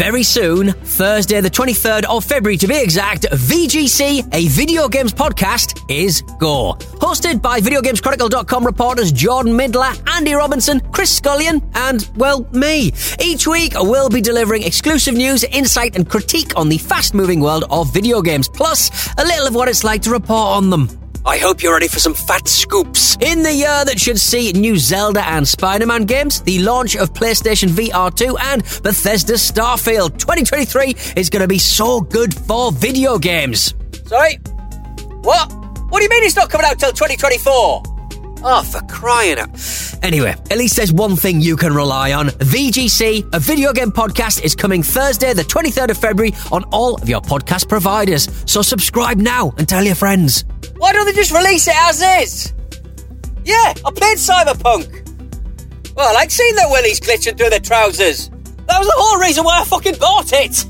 very soon, Thursday, the 23rd of February to be exact, VGC, a video games podcast, is go. Hosted by VideoGamesChronicle.com reporters Jordan Middler, Andy Robinson, Chris Scullion, and, well, me. Each week, we'll be delivering exclusive news, insight, and critique on the fast moving world of video games, plus a little of what it's like to report on them. I hope you're ready for some fat scoops. In the year that should see new Zelda and Spider Man games, the launch of PlayStation VR 2, and Bethesda's Starfield, 2023 is going to be so good for video games. Sorry? What? What do you mean it's not coming out till 2024? Oh, for crying out. Anyway, at least there's one thing you can rely on. VGC, a video game podcast, is coming Thursday, the 23rd of February, on all of your podcast providers. So subscribe now and tell your friends. Why don't they just release it as is? Yeah, I played Cyberpunk. Well, I like seeing the willies glitching through their trousers. That was the whole reason why I fucking bought it.